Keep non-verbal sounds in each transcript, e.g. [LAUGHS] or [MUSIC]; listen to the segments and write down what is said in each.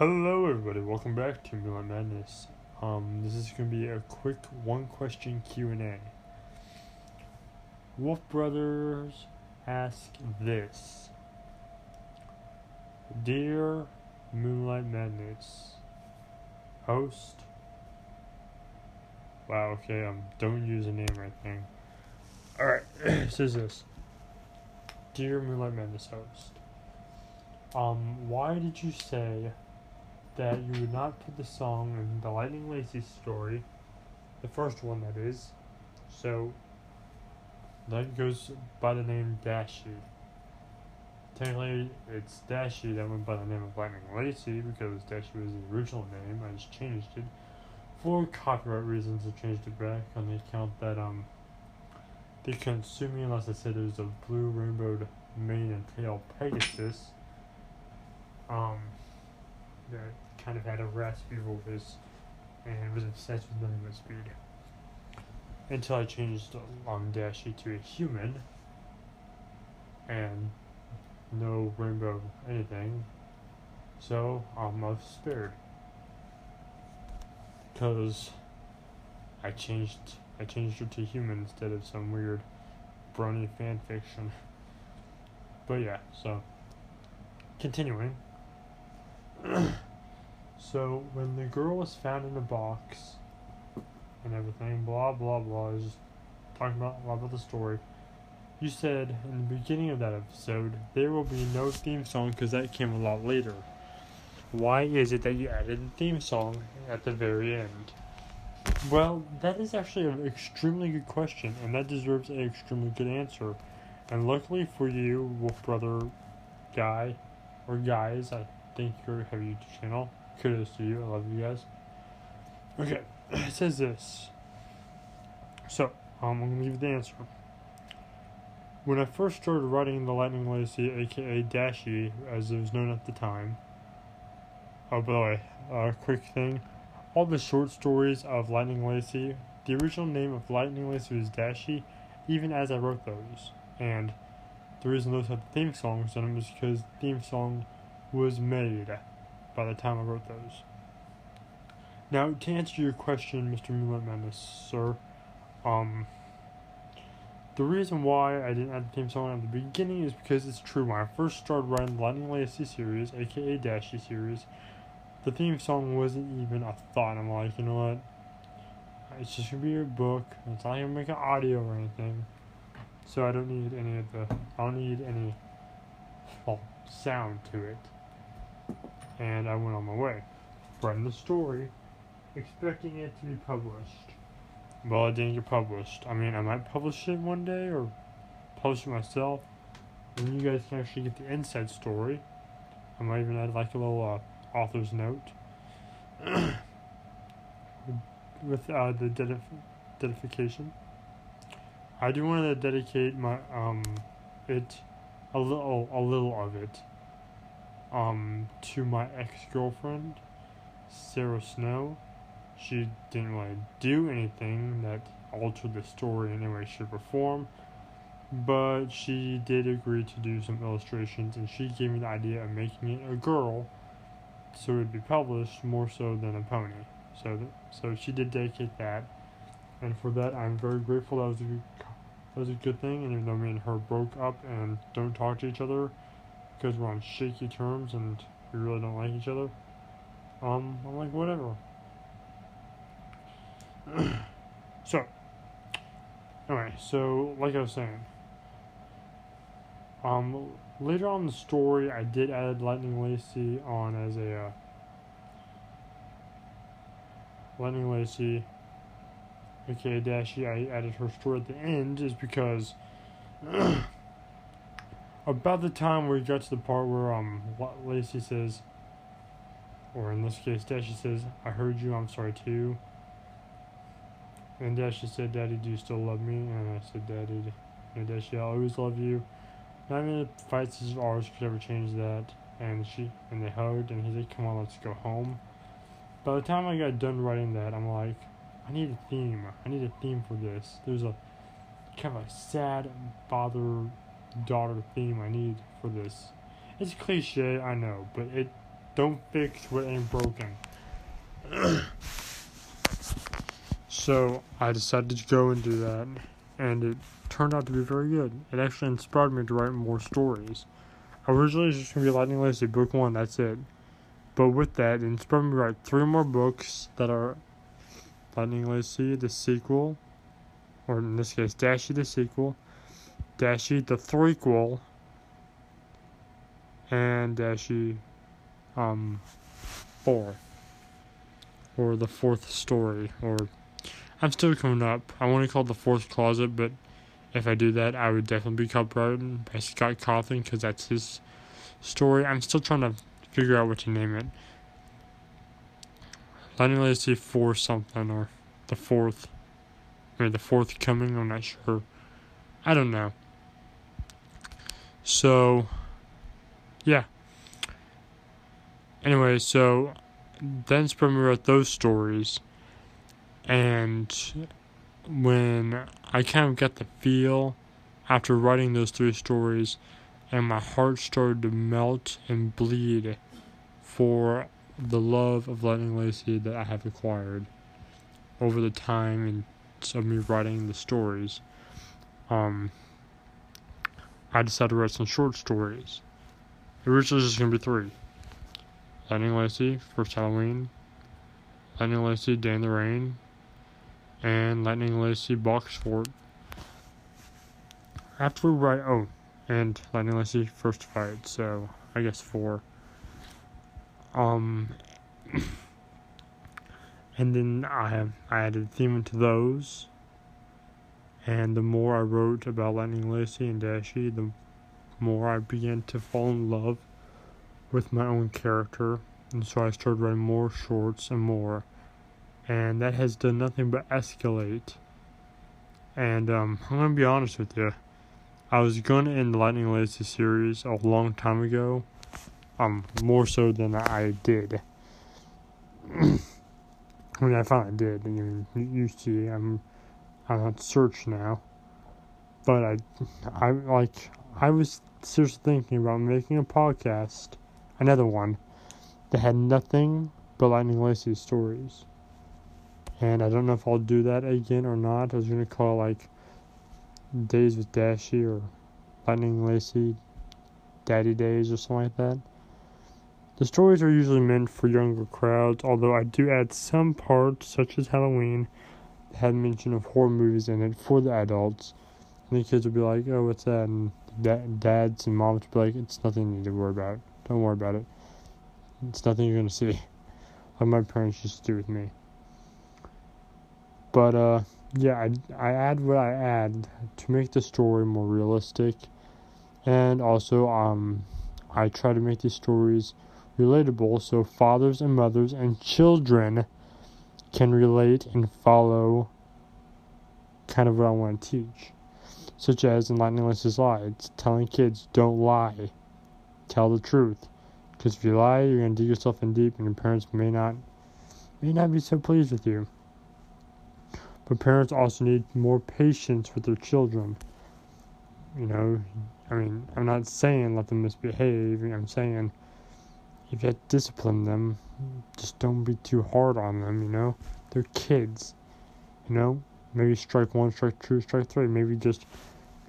Hello, everybody. Welcome back to Moonlight Madness. Um, this is to be a quick one-question Q and A. Wolf Brothers ask this: Dear Moonlight Madness host. Wow. Okay. Um, don't use a name or anything. All right. [CLEARS THROAT] says this: Dear Moonlight Madness host. Um, why did you say that you would not put the song in the Lightning Lacy story, the first one that is? So that goes by the name Dashy. Technically, it's Dashy that went by the name of Lightning Lacy because Dashy was the original name. I just changed it for copyright reasons. I changed it back on the account that um they couldn't sue me unless I said it was a blue rainbowed mane and tail Pegasus um, that kind of had a raspy voice and was obsessed with nothing but speed. Until I changed um, Dashy to a human and no rainbow anything. So was spared. Because I changed I changed her to human instead of some weird brony fan fiction. But yeah, so continuing. [CLEARS THROAT] so when the girl was found in a box and everything, blah blah blah, just talking about a lot about the story. You said in the beginning of that episode there will be no theme song because that came a lot later. Why is it that you added the theme song at the very end? Well, that is actually an extremely good question, and that deserves an extremely good answer. And luckily for you, Wolf Brother guy or guys, I thank you for having YouTube channel. Kudos to you. I love you guys. Okay, [CLEARS THROAT] it says this. So, um, I'm gonna give you the answer. When I first started writing the Lightning Lacy, aka Dashy, as it was known at the time. Oh, by the way, a uh, quick thing. All the short stories of Lightning Lacy, the original name of Lightning Lacy was Dashy, even as I wrote those. And the reason those had theme songs in them is because the theme song was made by the time I wrote those. Now, to answer your question, Mr. Moonlight Madness, sir, um, the reason why I didn't add the theme song at the beginning is because it's true. When I first started writing the Lightning Lacy series, aka Dashy series, the theme song wasn't even a thought. I'm like, you know what? It's just gonna be a book. It's not gonna make an audio or anything. So I don't need any of the. I don't need any well, sound to it and I went on my way. Writing the story, expecting it to be published. Well, it didn't get published. I mean, I might publish it one day or publish it myself, and you guys can actually get the inside story. I might even add like a little uh, author's note [COUGHS] with uh, the dedif- dedication. I do want to dedicate my um it a little a little of it um, to my ex girlfriend, Sarah Snow. She didn't really do anything that altered the story in any way, shape, or form, but she did agree to do some illustrations, and she gave me the idea of making it a girl, so it would be published more so than a pony. So, th- so she did dedicate that, and for that I'm very grateful. That was a good, that was a good thing. And even though me and her broke up and don't talk to each other, because we're on shaky terms and we really don't like each other. Um, I'm like, whatever. [CLEARS THROAT] so, anyway, so like I was saying, um, later on in the story, I did add Lightning Lacy on as a uh, Lightning Lacy, aka Dashy. I added her story at the end, is because. [CLEARS THROAT] about the time we got to the part where um Lacy says, or in this case Dashy says, "I heard you. I'm sorry too." And Dashy said, "Daddy, do you still love me?" And I said, "Daddy, and Dashy, I always love you." Not even fights as ours could ever change that. And she and they hugged, and he said, "Come on, let's go home." By the time I got done writing that, I'm like, I need a theme. I need a theme for this. There's a kind of a sad, bother daughter theme I need for this. It's cliche, I know, but it Don't fix what ain't broken. [CLEARS THROAT] so I decided to go and do that, and it turned out to be very good. It actually inspired me to write more stories. Originally, it was just gonna be Lightning Lacy book one. That's it. But with that, it inspired me to write three more books that are Lightning Lacy, the sequel, or in this case, Dashie the sequel, Dashie the threequel, and Dashie um, 4, or the fourth story, or I'm still coming up. I want to call it the fourth closet, but if I do that, I would definitely be copyrighted by Scott Cawthon because that's his story. I'm still trying to figure out what to name it. Lightning Lacy 4 something, or the fourth, or the fourth coming, I'm not sure. I don't know. So, yeah. Anyway, so then Spermy wrote those stories, and when I kind of got the feel after writing those three stories, and my heart started to melt and bleed for the love of Lightning Lacy that I have acquired over the time and of me writing the stories. Um, I decided to write some short stories. Originally, was just gonna be three. Lightning Lacy, First Halloween, Lightning Lacy, Day in the Rain, and Lightning Lacy, Box Fort. After we write, oh, and Lightning Lacy, First Fight, so I guess four. Um, [COUGHS] and then I I added theme into those. And the more I wrote about Lightning Lacy and Dashie, the more I began to fall in love with my own character. And so I started writing more shorts and more. And that has done nothing but escalate. And um, I'm going to be honest with you. I was going to end the Lightning Lacy series a long time ago. Um, more so than I did. [CLEARS THROAT] I mean, I finally did. Mean, you see, I'm on search now. But I, I like, I was seriously thinking about making a podcast, another one, that had nothing but Lightning Lacy stories. And I don't know if I'll do that again or not. I was gonna call it like Days with Dashie or Lightning Lacy Daddy Days or something like that. The stories are usually meant for younger crowds, although I do add some parts, such as Halloween, had mention of horror movies in it for the adults. And the kids would be like, oh, what's that? And dads and moms would be like, it's nothing you need to worry about. Don't worry about it. It's nothing you're going to see. [LAUGHS] Like my parents used to do with me. But, uh, yeah, I, I add what I add to make the story more realistic. And also, um, I try to make these stories relatable so fathers and mothers and children can relate and follow kind of what I want to teach. Such as in Lightning Lacy's Lie, it's telling kids don't lie, tell the truth. Because if you lie, you're gonna dig yourself in deep, and your parents may not may not be so pleased with you. But parents also need more patience with their children. You know, I mean, I'm not saying let them misbehave. I'm saying you have to discipline them, just don't be too hard on them, you know? They're kids, you know? Maybe strike one, strike two, strike three. Maybe just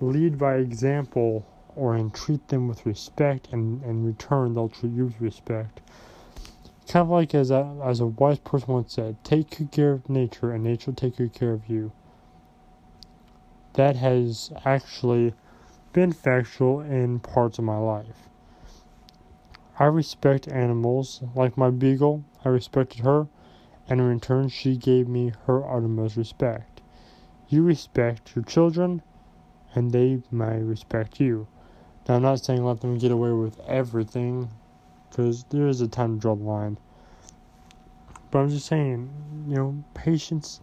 lead by example or and treat them with respect and in return they'll treat you with respect. Kind of like as a, as a wise person once said, take good care of nature and nature will take good care of you. That has actually been factual in parts of my life. I respect animals, like my beagle, I respected her, and in return she gave me her uttermost respect. You respect your children, and they may respect you. Now, I'm not saying let them get away with everything, because there is a time to draw the line. But I'm just saying, you know, patience,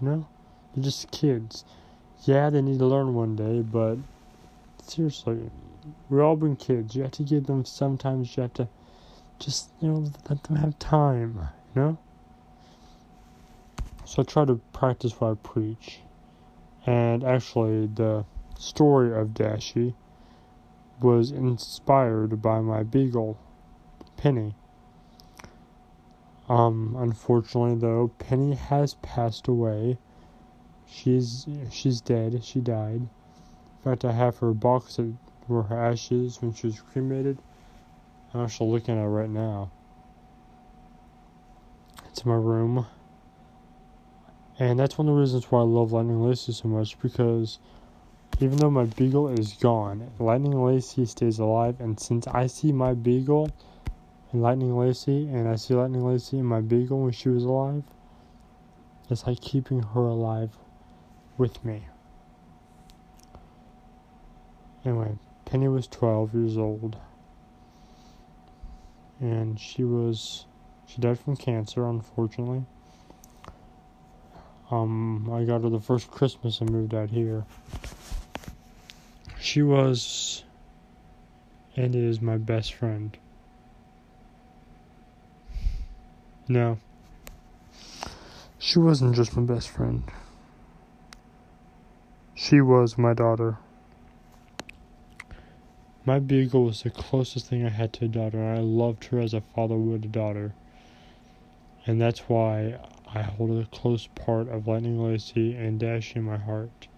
you know, they're just kids. Yeah, they need to learn one day, but seriously, we're all been kids. You have to give them sometimes you have to just you know let them have time, you know? So I try to practice what I preach. And actually the story of Dashie was inspired by my beagle, Penny. Um, unfortunately, though, Penny has passed away. She's she's dead. She died. In fact, I have her box that were her ashes when she was cremated. I'm actually looking at it right now. It's in my room. And that's one of the reasons why I love Lightning Lacy so much because even though my beagle is gone, Lightning Lacy stays alive. And since I see my beagle and Lightning Lacy, and I see Lightning Lacy and my beagle when she was alive, it's like keeping her alive with me. Anyway, Penny was 12 years old. And she was. She died from cancer, unfortunately. Um, I got her the first Christmas I moved out here. She was and is my best friend. No. She wasn't just my best friend. She was my daughter. My beagle was the closest thing I had to a daughter, and I loved her as a father would a daughter. And that's why I hold a close part of Lightning Lacy and Dash in my heart.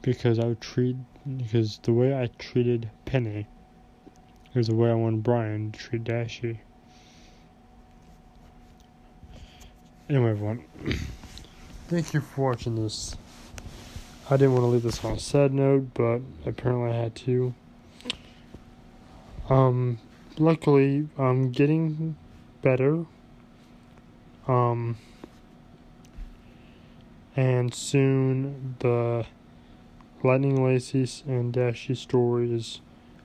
Because I would treat, because the way I treated Penny is the way I want Brian to treat Dashy. Anyway, everyone, [CLEARS THROAT] thank you for watching this. I didn't want to leave this on a sad note, but apparently I had to. Um, luckily, I'm getting better. Um, and soon the Lightning Lacy and Dashy stories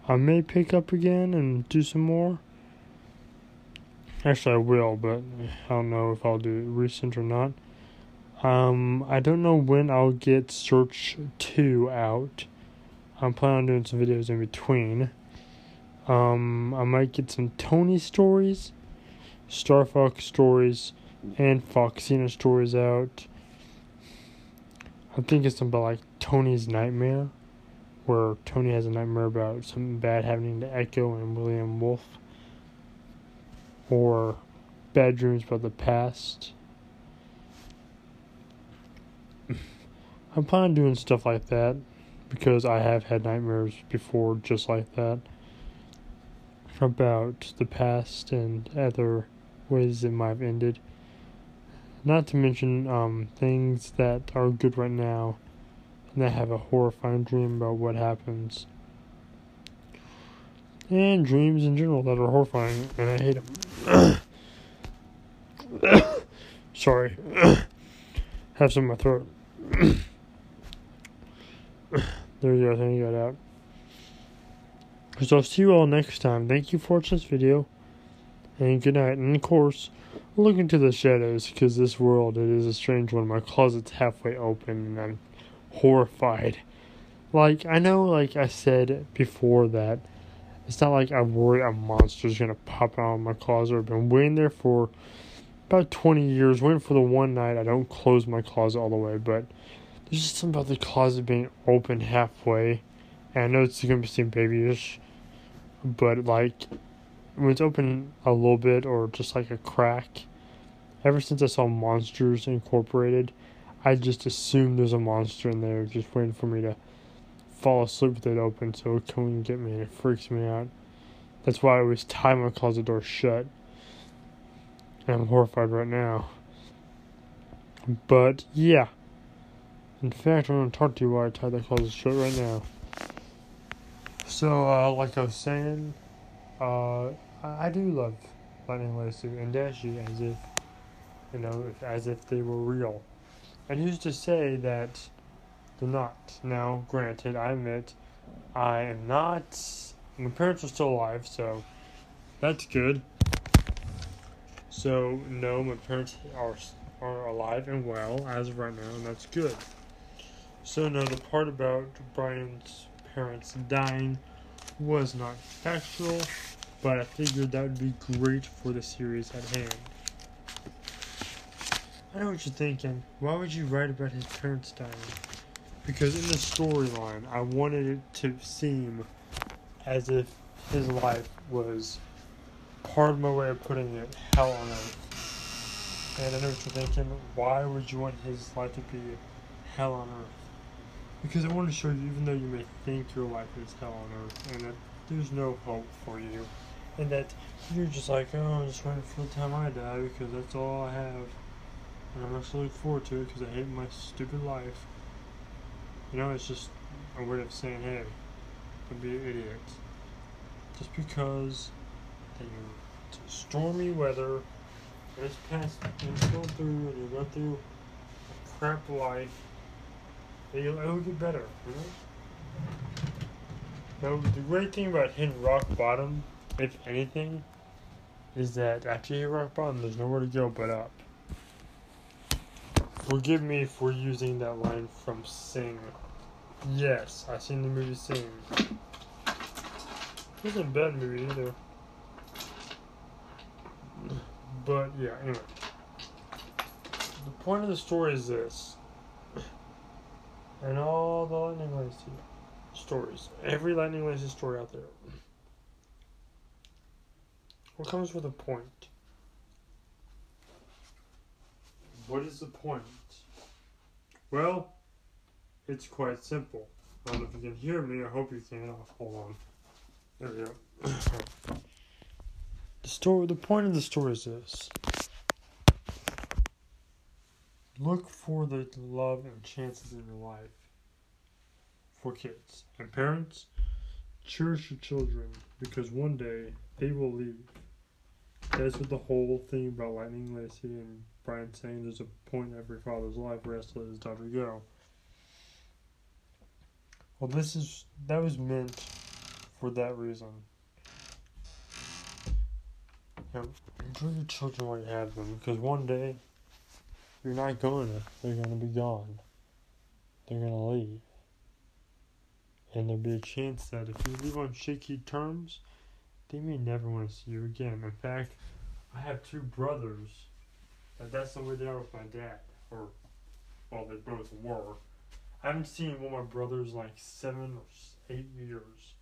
I may pick up again and do some more. Actually, I will, but I don't know if I'll do it recent or not. Um, I don't know when I'll get Search 2 out. I'm planning on doing some videos in between. Um, I might get some Tony stories, Star Fox stories, and Foxina stories out. I'm thinking something about like Tony's Nightmare, where Tony has a nightmare about something bad happening to Echo and William Wolf or bad dreams about the past. [LAUGHS] I'm planning on doing stuff like that because I have had nightmares before just like that about the past and other ways it might have ended. Not to mention um, things that are good right now and that have a horrifying dream about what happens and dreams in general that are horrifying, and I hate them. [COUGHS] Sorry, [COUGHS] have some in my throat. [COUGHS] there you go. I think you got out. So I'll see you all next time. Thank you for watching this video, and good night. And of course, look into the shadows because this world it is a strange one. My closet's halfway open, and I'm horrified. Like I know, like I said before that it's not like I worry a monster's gonna pop out of my closet. I've been waiting there for about 20 years, waiting for the one night I don't close my closet all the way. But there's just something about the closet being open halfway. And I know it's gonna seem babyish, but like when it's open a little bit or just like a crack, ever since I saw Monsters Incorporated, I just assumed there's a monster in there just waiting for me to fall asleep with it open so it can get me and it freaks me out. That's why I always tie my closet door shut. And I'm horrified right now. But yeah. In fact, I'm going to talk to you while I tie the closet shut right now. So, uh, like I was saying, uh, I, do love Lightning Lacy and Dashy as if, you know, as if they were real. And who's to say that they're not. Now, granted, I admit I am not. My parents are still alive, so that's good. So, no, my parents are are alive and well as of right now, and that's good. So, no, the part about Brian's parents dying was not factual, but I figured that would be great for the series at hand. I know what you're thinking. Why would you write about his parents dying? because in the storyline, I wanted it to seem as if his life was, pardon my way of putting it, hell on earth. And I know what you're thinking, why would you want his life to be hell on earth? Because I want to show you, even though you may think your life is hell on earth, and that there's no hope for you, and that you're just like, oh, I'm just waiting for the time I die because that's all I have, and I'm actually look forward to it because I hate my stupid life. You know, it's just a way of saying, hey, don't be an idiot. Just because that you're stormy weather, it's past, and it's going through, and you go through a crap life, you'll, it'll get better? Now, the great thing about hitting rock bottom, if anything, is that after you hit rock bottom, there's nowhere to go but up. Forgive me for using that line from Sing. Yes, I've seen the movie Sing. It wasn't a bad movie either. But yeah, anyway. The point of the story is this. And all the Lightning Lacy stories, every Lightning Lacy story out there, what comes with a point? What is the point? Well, it's quite simple. I don't know if you can hear me. I hope you can. Oh, hold on. There we go. [COUGHS] the story. The point of the story is this: look for the love and chances in your life for kids and parents. Cherish your children because one day they will leave. That's what the whole thing about Lightning Lacy and Brian saying there's a point in every father's life where he has to let his daughter go. Well, this is that was meant for that reason. You know, enjoy your children while you have them, because one day you're not going to. They're going to be gone. They're going to leave. And there'll be a chance that if you leave on shaky terms, they may never want to see you again. In fact, I have two brothers. And that's the way they are with my dad. Or, well, they both were. I haven't seen one of my brothers like seven or eight years.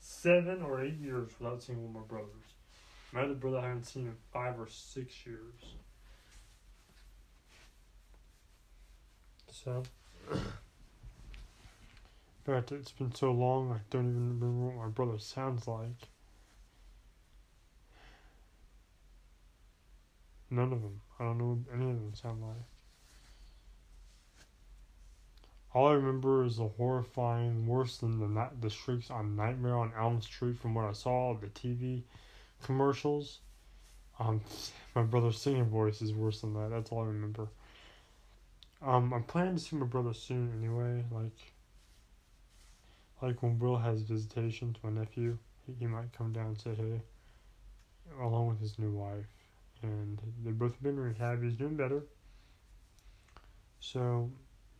Seven or eight years without seeing one of my brothers. My other brother I haven't seen in five or six years. So, [CLEARS THROAT] but it's been so long I don't even remember what my brother sounds like. None of them. I don't know what any of them sound like. All I remember is the horrifying, worse than the the shrieks on Nightmare on Elm Street from what I saw the TV commercials. Um, [LAUGHS] my brother's singing voice is worse than that. That's all I remember. Um, I'm planning to see my brother soon anyway. Like, like when Will has visitation to my nephew, he, might come down and say hey, along with his new wife, and they've both been rehab. He's doing better. So,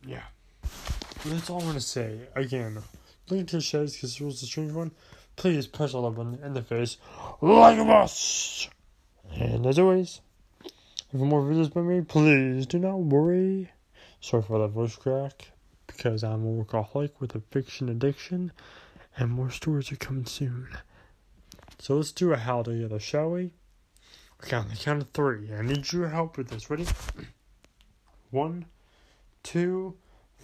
yeah. But that's all I'm gonna say. Again, link to the shows because it was a strange one. Please press all that button in the face like a boss. And as always, for more videos by me, please do not worry. Sorry for that voice crack because I'm a workaholic with a fiction addiction, and more stories are coming soon. So let's do a howl together, shall we? Okay, on the count of three. I need your help with this. Ready? One, two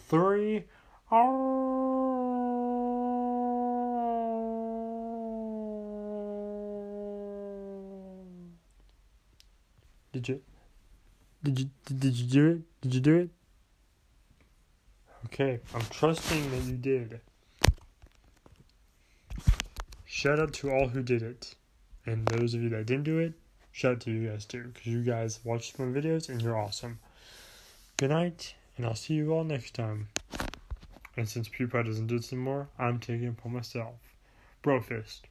three. Did you? Did you? Did you do it? Did you do it? Okay, I'm trusting that you did. Shout out to all who did it. And those of you that didn't do it, shout out to you guys too, because you guys watched my videos and you're awesome. Good night and I'll see you all next time. And since PewDiePie doesn't do this anymore, I'm taking it upon myself. Bro fist.